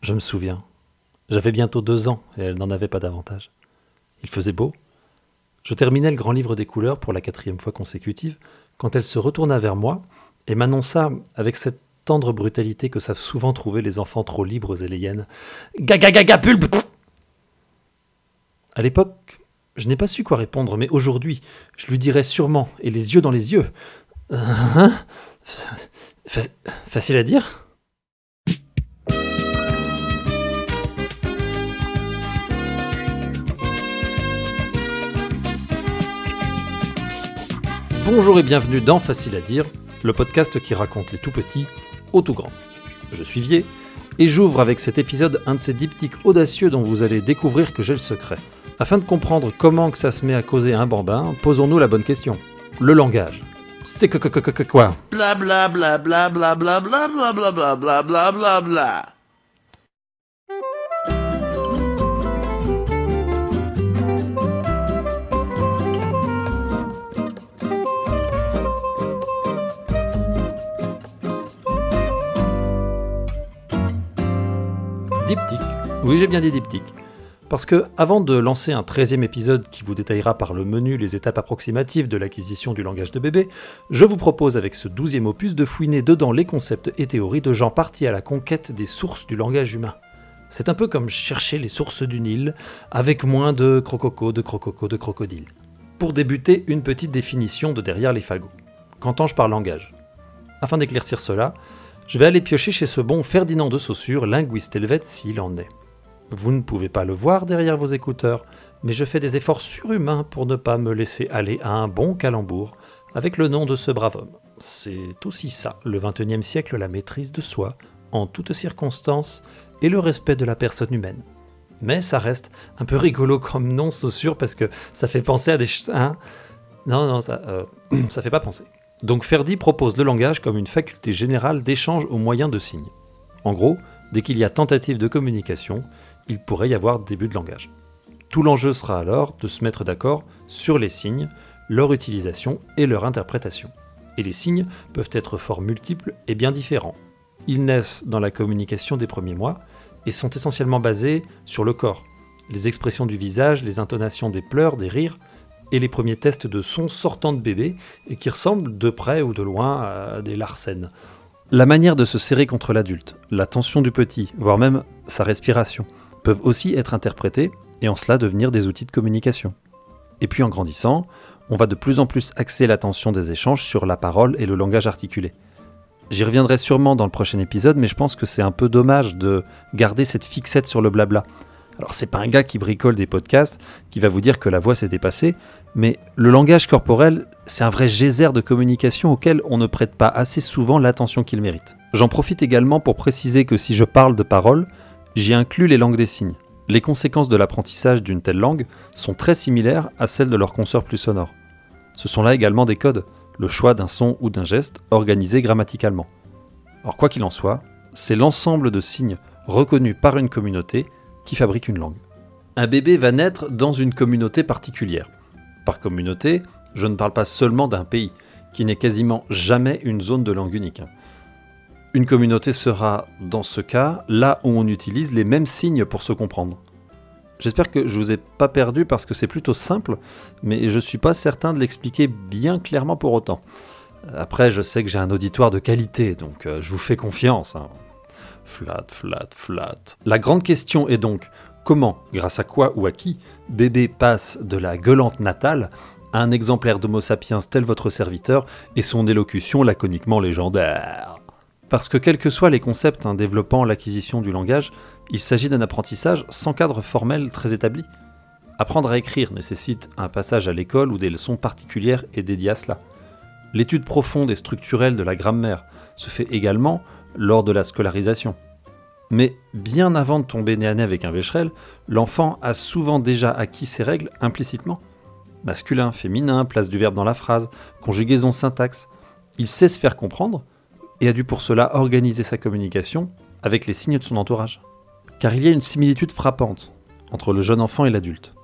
Je me souviens. J'avais bientôt deux ans et elle n'en avait pas davantage. Il faisait beau. Je terminais le grand livre des couleurs pour la quatrième fois consécutive quand elle se retourna vers moi et m'annonça, avec cette tendre brutalité que savent souvent trouver les enfants trop libres et les hyènes Gaga gaga pulpe À l'époque, je n'ai pas su quoi répondre, mais aujourd'hui, je lui dirais sûrement, et les yeux dans les yeux Hein? Facile à dire? Bonjour et bienvenue dans Facile à dire, le podcast qui raconte les tout petits aux tout grands. Je suis Vier et j'ouvre avec cet épisode un de ces diptyques audacieux dont vous allez découvrir que j'ai le secret. Afin de comprendre comment que ça se met à causer un bambin, posons-nous la bonne question. Le langage. C'est que, que, quoi. Diptyque. Oui, j'ai bien dit diptyque. Parce que, avant de lancer un 13e épisode qui vous détaillera par le menu les étapes approximatives de l'acquisition du langage de bébé, je vous propose avec ce 12e opus de fouiner dedans les concepts et théories de gens partis à la conquête des sources du langage humain. C'est un peu comme chercher les sources du Nil, avec moins de crococo, de crococo, de crocodile. Pour débuter, une petite définition de derrière les fagots. Qu'entends-je par langage? Afin d'éclaircir cela, je vais aller piocher chez ce bon Ferdinand de Saussure, linguiste helvète s'il en est. Vous ne pouvez pas le voir derrière vos écouteurs, mais je fais des efforts surhumains pour ne pas me laisser aller à un bon calembour avec le nom de ce brave homme. C'est aussi ça, le XXIe siècle, la maîtrise de soi, en toutes circonstances, et le respect de la personne humaine. Mais ça reste un peu rigolo comme nom, Saussure, parce que ça fait penser à des... Hein? Non, non, ça, euh, ça fait pas penser. Donc Ferdi propose le langage comme une faculté générale d'échange au moyen de signes. En gros, dès qu'il y a tentative de communication, il pourrait y avoir début de langage. Tout l'enjeu sera alors de se mettre d'accord sur les signes, leur utilisation et leur interprétation. Et les signes peuvent être fort multiples et bien différents. Ils naissent dans la communication des premiers mois et sont essentiellement basés sur le corps, les expressions du visage, les intonations des pleurs, des rires, et les premiers tests de sons sortant de bébé et qui ressemblent de près ou de loin à des larcènes. La manière de se serrer contre l'adulte, la tension du petit, voire même sa respiration, peuvent aussi être interprétés et en cela devenir des outils de communication. Et puis en grandissant, on va de plus en plus axer l'attention des échanges sur la parole et le langage articulé. J'y reviendrai sûrement dans le prochain épisode, mais je pense que c'est un peu dommage de garder cette fixette sur le blabla. Alors c'est pas un gars qui bricole des podcasts qui va vous dire que la voix s'est dépassée, mais le langage corporel, c'est un vrai geyser de communication auquel on ne prête pas assez souvent l'attention qu'il mérite. J'en profite également pour préciser que si je parle de parole, j'y inclus les langues des signes. Les conséquences de l'apprentissage d'une telle langue sont très similaires à celles de leurs consoeurs plus sonores. Ce sont là également des codes, le choix d'un son ou d'un geste organisé grammaticalement. Alors quoi qu'il en soit, c'est l'ensemble de signes reconnus par une communauté fabrique une langue. Un bébé va naître dans une communauté particulière. Par communauté, je ne parle pas seulement d'un pays, qui n'est quasiment jamais une zone de langue unique. Une communauté sera, dans ce cas, là où on utilise les mêmes signes pour se comprendre. J'espère que je vous ai pas perdu parce que c'est plutôt simple, mais je suis pas certain de l'expliquer bien clairement pour autant. Après, je sais que j'ai un auditoire de qualité, donc euh, je vous fais confiance. hein. Flat, flat, flat. La grande question est donc comment, grâce à quoi ou à qui, bébé passe de la gueulante natale à un exemplaire d'Homo sapiens tel votre serviteur et son élocution laconiquement légendaire? Parce que quels que soient les concepts hein, développant l'acquisition du langage, il s'agit d'un apprentissage sans cadre formel très établi. Apprendre à écrire nécessite un passage à l'école où des leçons particulières est dédiées à cela. L'étude profonde et structurelle de la grammaire se fait également lors de la scolarisation. Mais bien avant de tomber nez à nez avec un Becherel, l'enfant a souvent déjà acquis ces règles implicitement. Masculin, féminin, place du verbe dans la phrase, conjugaison, syntaxe. Il sait se faire comprendre et a dû pour cela organiser sa communication avec les signes de son entourage. Car il y a une similitude frappante entre le jeune enfant et l'adulte.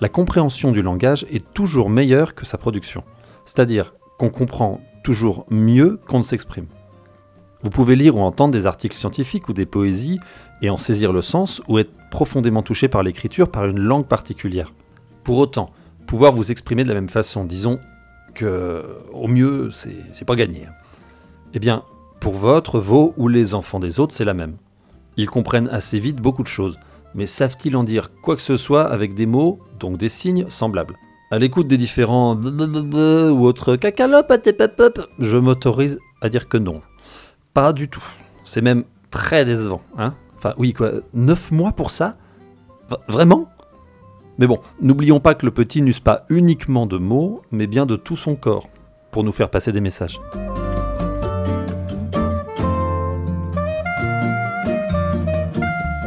La compréhension du langage est toujours meilleure que sa production, c'est-à-dire qu'on comprend toujours mieux qu'on ne s'exprime. Vous pouvez lire ou entendre des articles scientifiques ou des poésies et en saisir le sens ou être profondément touché par l'écriture par une langue particulière. Pour autant, pouvoir vous exprimer de la même façon, disons que au mieux, c'est pas gagné. Eh bien, pour votre, vos ou les enfants des autres, c'est la même. Ils comprennent assez vite beaucoup de choses, mais savent-ils en dire quoi que ce soit avec des mots, donc des signes, semblables? À l'écoute des différents ou autres cacalope, je m'autorise à dire que non. Pas du tout. C'est même très décevant. Hein enfin, oui, quoi. Neuf mois pour ça? Vraiment? Mais bon, n'oublions pas que le petit n'use pas uniquement de mots, mais bien de tout son corps, pour nous faire passer des messages.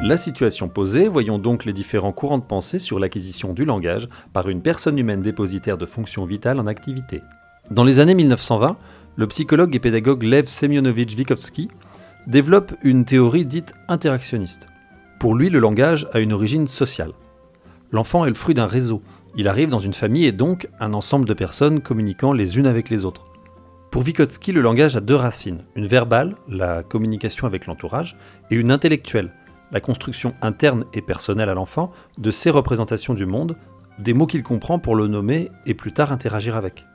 La situation posée, voyons donc les différents courants de pensée sur l'acquisition du langage par une personne humaine dépositaire de fonctions vitales en activité. Dans les années 1920, le psychologue et pédagogue Lev Semyonovitch Vygotsky développe une théorie dite interactionniste. Pour lui, le langage a une origine sociale. L'enfant est le fruit d'un réseau. Il arrive dans une famille et donc un ensemble de personnes communiquant les unes avec les autres. Pour Vygotsky, le langage a deux racines, une verbale, la communication avec l'entourage, et une intellectuelle, la construction interne et personnelle à l'enfant de ses représentations du monde, des mots qu'il comprend pour le nommer et plus tard interagir avec.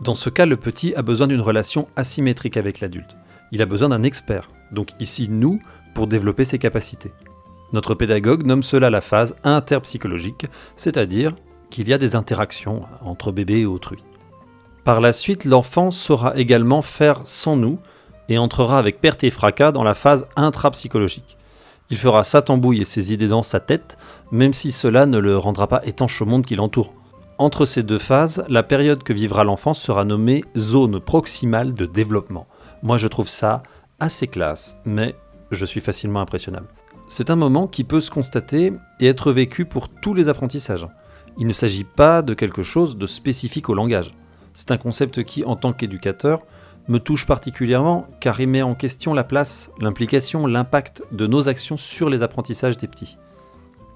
Dans ce cas, le petit a besoin d'une relation asymétrique avec l'adulte. Il a besoin d'un expert, donc ici nous, pour développer ses capacités. Notre pédagogue nomme cela la phase interpsychologique, c'est-à-dire qu'il y a des interactions entre bébé et autrui. Par la suite, l'enfant saura également faire sans nous et entrera avec perte et fracas dans la phase intrapsychologique. Il fera sa tambouille et ses idées dans sa tête, même si cela ne le rendra pas étanche au monde qui l'entoure. Entre ces deux phases, la période que vivra l'enfant sera nommée zone proximale de développement. Moi je trouve ça assez classe, mais je suis facilement impressionnable. C'est un moment qui peut se constater et être vécu pour tous les apprentissages. Il ne s'agit pas de quelque chose de spécifique au langage. C'est un concept qui, en tant qu'éducateur, me touche particulièrement car il met en question la place, l'implication, l'impact de nos actions sur les apprentissages des petits.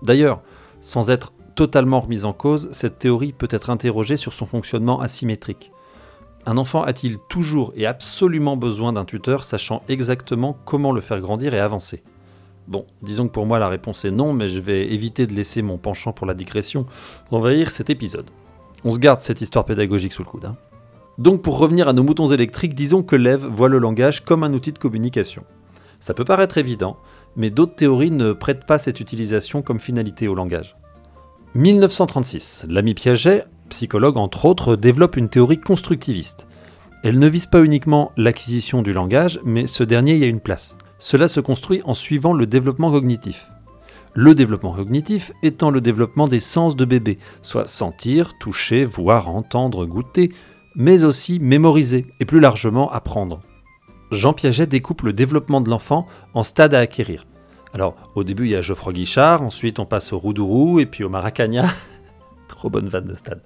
D'ailleurs, sans être totalement remise en cause, cette théorie peut être interrogée sur son fonctionnement asymétrique. Un enfant a-t-il toujours et absolument besoin d'un tuteur sachant exactement comment le faire grandir et avancer? Bon, disons que pour moi la réponse est non, mais je vais éviter de laisser mon penchant pour la digression envahir cet épisode. On se garde cette histoire pédagogique sous le coude. Hein. Donc pour revenir à nos moutons électriques, disons que Lev voit le langage comme un outil de communication. Ça peut paraître évident, mais d'autres théories ne prêtent pas cette utilisation comme finalité au langage. 1936, l'ami Piaget, psychologue entre autres, développe une théorie constructiviste. Elle ne vise pas uniquement l'acquisition du langage, mais ce dernier y a une place. Cela se construit en suivant le développement cognitif. Le développement cognitif étant le développement des sens de bébé, soit sentir, toucher, voir, entendre, goûter, mais aussi mémoriser et plus largement apprendre. Jean Piaget découpe le développement de l'enfant en stades à acquérir. Alors, au début, il y a Geoffroy Guichard, ensuite on passe au Roudourou et puis au Maracagna. Trop bonne vanne de stade.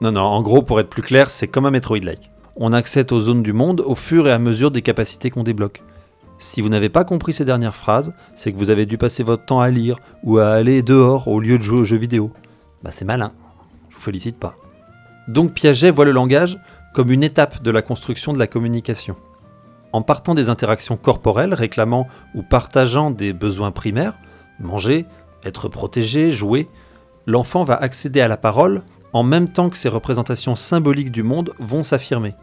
Non, non, en gros, pour être plus clair, c'est comme un Metroid-like. On accède aux zones du monde au fur et à mesure des capacités qu'on débloque. Si vous n'avez pas compris ces dernières phrases, c'est que vous avez dû passer votre temps à lire ou à aller dehors au lieu de jouer aux jeux vidéo. Bah c'est malin. Je vous félicite pas. Donc Piaget voit le langage comme une étape de la construction de la communication. En partant des interactions corporelles réclamant ou partageant des besoins primaires, manger, être protégé, jouer, l'enfant va accéder à la parole en même temps que ses représentations symboliques du monde vont s'affirmer.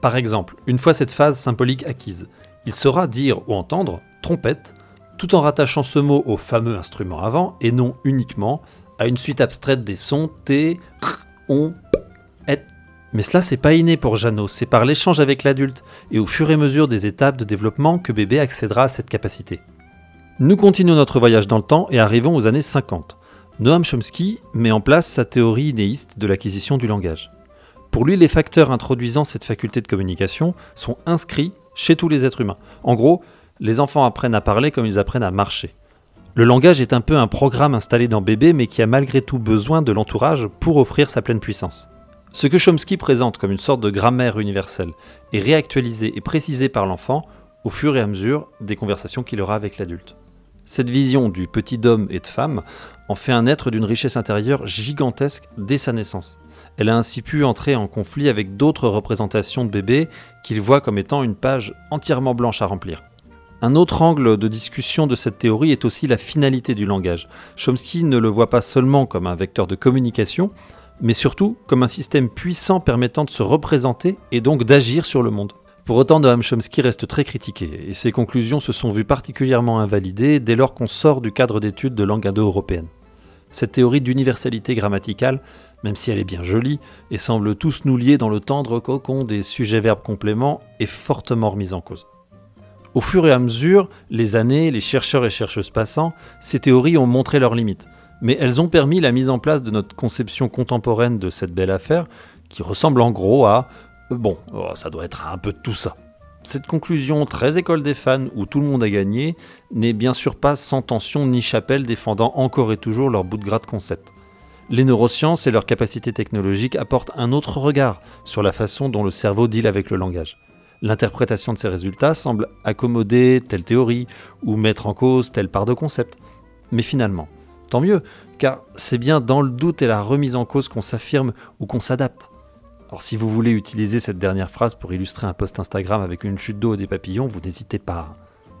Par exemple, une fois cette phase symbolique acquise, il saura dire ou entendre trompette, tout en rattachant ce mot au fameux instrument avant et non uniquement à une suite abstraite des sons T, R, on, mais cela, c'est pas inné pour Jeannot, c'est par l'échange avec l'adulte et au fur et à mesure des étapes de développement que bébé accédera à cette capacité. Nous continuons notre voyage dans le temps et arrivons aux années 50. Noam Chomsky met en place sa théorie idéiste de l'acquisition du langage. Pour lui, les facteurs introduisant cette faculté de communication sont inscrits chez tous les êtres humains. En gros, les enfants apprennent à parler comme ils apprennent à marcher. Le langage est un peu un programme installé dans bébé mais qui a malgré tout besoin de l'entourage pour offrir sa pleine puissance. Ce que Chomsky présente comme une sorte de grammaire universelle est réactualisé et précisé par l'enfant au fur et à mesure des conversations qu'il aura avec l'adulte. Cette vision du petit homme et de femme en fait un être d'une richesse intérieure gigantesque dès sa naissance. Elle a ainsi pu entrer en conflit avec d'autres représentations de bébés qu'il voit comme étant une page entièrement blanche à remplir. Un autre angle de discussion de cette théorie est aussi la finalité du langage. Chomsky ne le voit pas seulement comme un vecteur de communication, mais surtout comme un système puissant permettant de se représenter et donc d'agir sur le monde. Pour autant, Noam Chomsky reste très critiqué, et ses conclusions se sont vues particulièrement invalidées dès lors qu'on sort du cadre d'études de langue indo-européenne. Cette théorie d'universalité grammaticale, même si elle est bien jolie, et semble tous nous lier dans le tendre cocon des sujets-verbes compléments, est fortement remise en cause. Au fur et à mesure, les années, les chercheurs et chercheuses passant, ces théories ont montré leurs limites, mais elles ont permis la mise en place de notre conception contemporaine de cette belle affaire, qui ressemble en gros à bon, oh, ça doit être un peu tout ça. Cette conclusion très école des fans où tout le monde a gagné n'est bien sûr pas sans tension ni chapelle défendant encore et toujours leur bout de gras de concept. Les neurosciences et leurs capacités technologiques apportent un autre regard sur la façon dont le cerveau deal avec le langage. L'interprétation de ces résultats semble accommoder telle théorie ou mettre en cause telle part de concept. Mais finalement, tant mieux, car c'est bien dans le doute et la remise en cause qu'on s'affirme ou qu'on s'adapte. Alors si vous voulez utiliser cette dernière phrase pour illustrer un post Instagram avec une chute d'eau et des papillons, vous n'hésitez pas.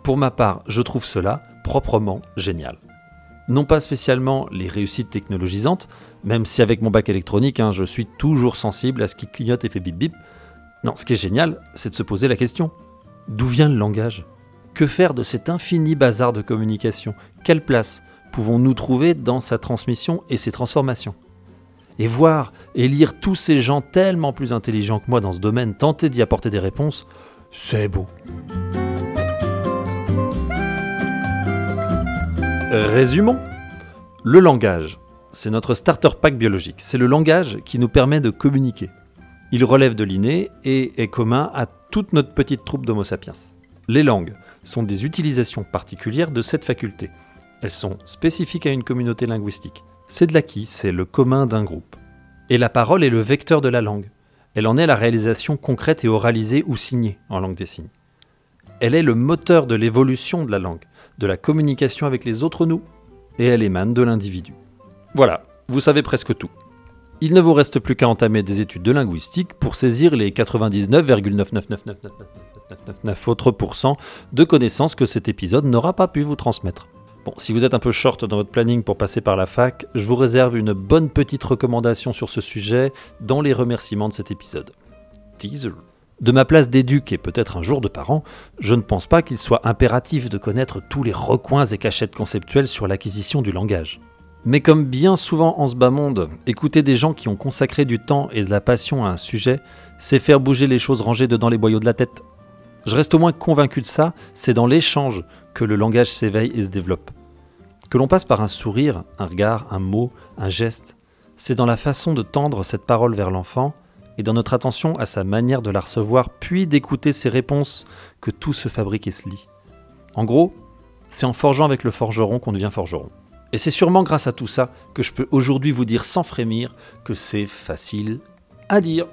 Pour ma part, je trouve cela proprement génial. Non pas spécialement les réussites technologisantes, même si avec mon bac électronique, hein, je suis toujours sensible à ce qui clignote et fait bip bip, non, ce qui est génial, c'est de se poser la question. D'où vient le langage? Que faire de cet infini bazar de communication? Quelle place pouvons-nous trouver dans sa transmission et ses transformations Et voir et lire tous ces gens tellement plus intelligents que moi dans ce domaine tenter d'y apporter des réponses, c'est beau. Résumons. Le langage, c'est notre starter pack biologique. C'est le langage qui nous permet de communiquer. Il relève de l'inné et est commun à toute notre petite troupe d'Homo sapiens. Les langues sont des utilisations particulières de cette faculté. Elles sont spécifiques à une communauté linguistique. C'est de l'acquis, c'est le commun d'un groupe. Et la parole est le vecteur de la langue. Elle en est la réalisation concrète et oralisée ou signée en langue des signes. Elle est le moteur de l'évolution de la langue, de la communication avec les autres nous, et elle émane de l'individu. Voilà, vous savez presque tout il ne vous reste plus qu'à entamer des études de linguistique pour saisir les 99,99999 autres pourcents de connaissances que cet épisode n'aura pas pu vous transmettre. Bon, si vous êtes un peu short dans votre planning pour passer par la fac, je vous réserve une bonne petite recommandation sur ce sujet dans les remerciements de cet épisode. Teaser. De ma place d'éduc et peut-être un jour de parent, je ne pense pas qu'il soit impératif de connaître tous les recoins et cachettes conceptuelles sur l'acquisition du langage. Mais comme bien souvent en ce bas monde, écouter des gens qui ont consacré du temps et de la passion à un sujet, c'est faire bouger les choses rangées dedans les boyaux de la tête. Je reste au moins convaincu de ça, c'est dans l'échange que le langage s'éveille et se développe. Que l'on passe par un sourire, un regard, un mot, un geste, c'est dans la façon de tendre cette parole vers l'enfant et dans notre attention à sa manière de la recevoir, puis d'écouter ses réponses, que tout se fabrique et se lit. En gros, c'est en forgeant avec le forgeron qu'on devient forgeron. Et c'est sûrement grâce à tout ça que je peux aujourd'hui vous dire sans frémir que c'est facile à dire.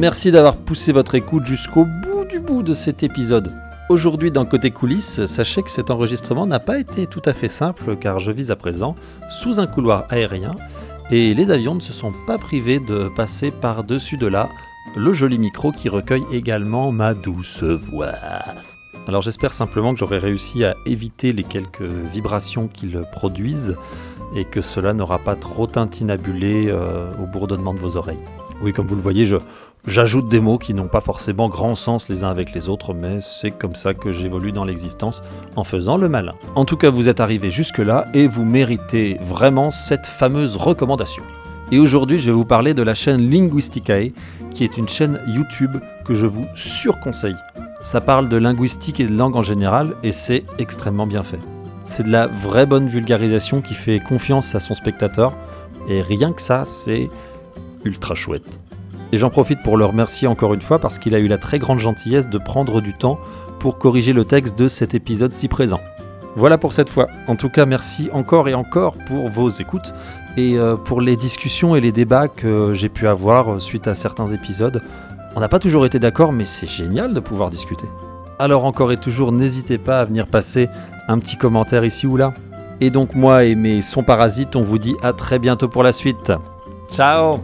Merci d'avoir poussé votre écoute jusqu'au bout du bout de cet épisode. Aujourd'hui dans Côté coulisses, sachez que cet enregistrement n'a pas été tout à fait simple car je vis à présent sous un couloir aérien et les avions ne se sont pas privés de passer par-dessus de là le joli micro qui recueille également ma douce voix. Alors j'espère simplement que j'aurai réussi à éviter les quelques vibrations qu'ils produisent et que cela n'aura pas trop tintinabulé euh, au bourdonnement de vos oreilles. Oui, comme vous le voyez, je, J'ajoute des mots qui n'ont pas forcément grand sens les uns avec les autres, mais c'est comme ça que j'évolue dans l'existence en faisant le malin. En tout cas, vous êtes arrivé jusque-là et vous méritez vraiment cette fameuse recommandation. Et aujourd'hui, je vais vous parler de la chaîne Linguisticae, qui est une chaîne YouTube que je vous surconseille. Ça parle de linguistique et de langue en général, et c'est extrêmement bien fait. C'est de la vraie bonne vulgarisation qui fait confiance à son spectateur, et rien que ça, c'est ultra chouette. Et j'en profite pour le remercier encore une fois parce qu'il a eu la très grande gentillesse de prendre du temps pour corriger le texte de cet épisode si présent. Voilà pour cette fois. En tout cas, merci encore et encore pour vos écoutes et euh, pour les discussions et les débats que j'ai pu avoir suite à certains épisodes. On n'a pas toujours été d'accord, mais c'est génial de pouvoir discuter. Alors encore et toujours, n'hésitez pas à venir passer un petit commentaire ici ou là. Et donc moi et mes sons parasites, on vous dit à très bientôt pour la suite. Ciao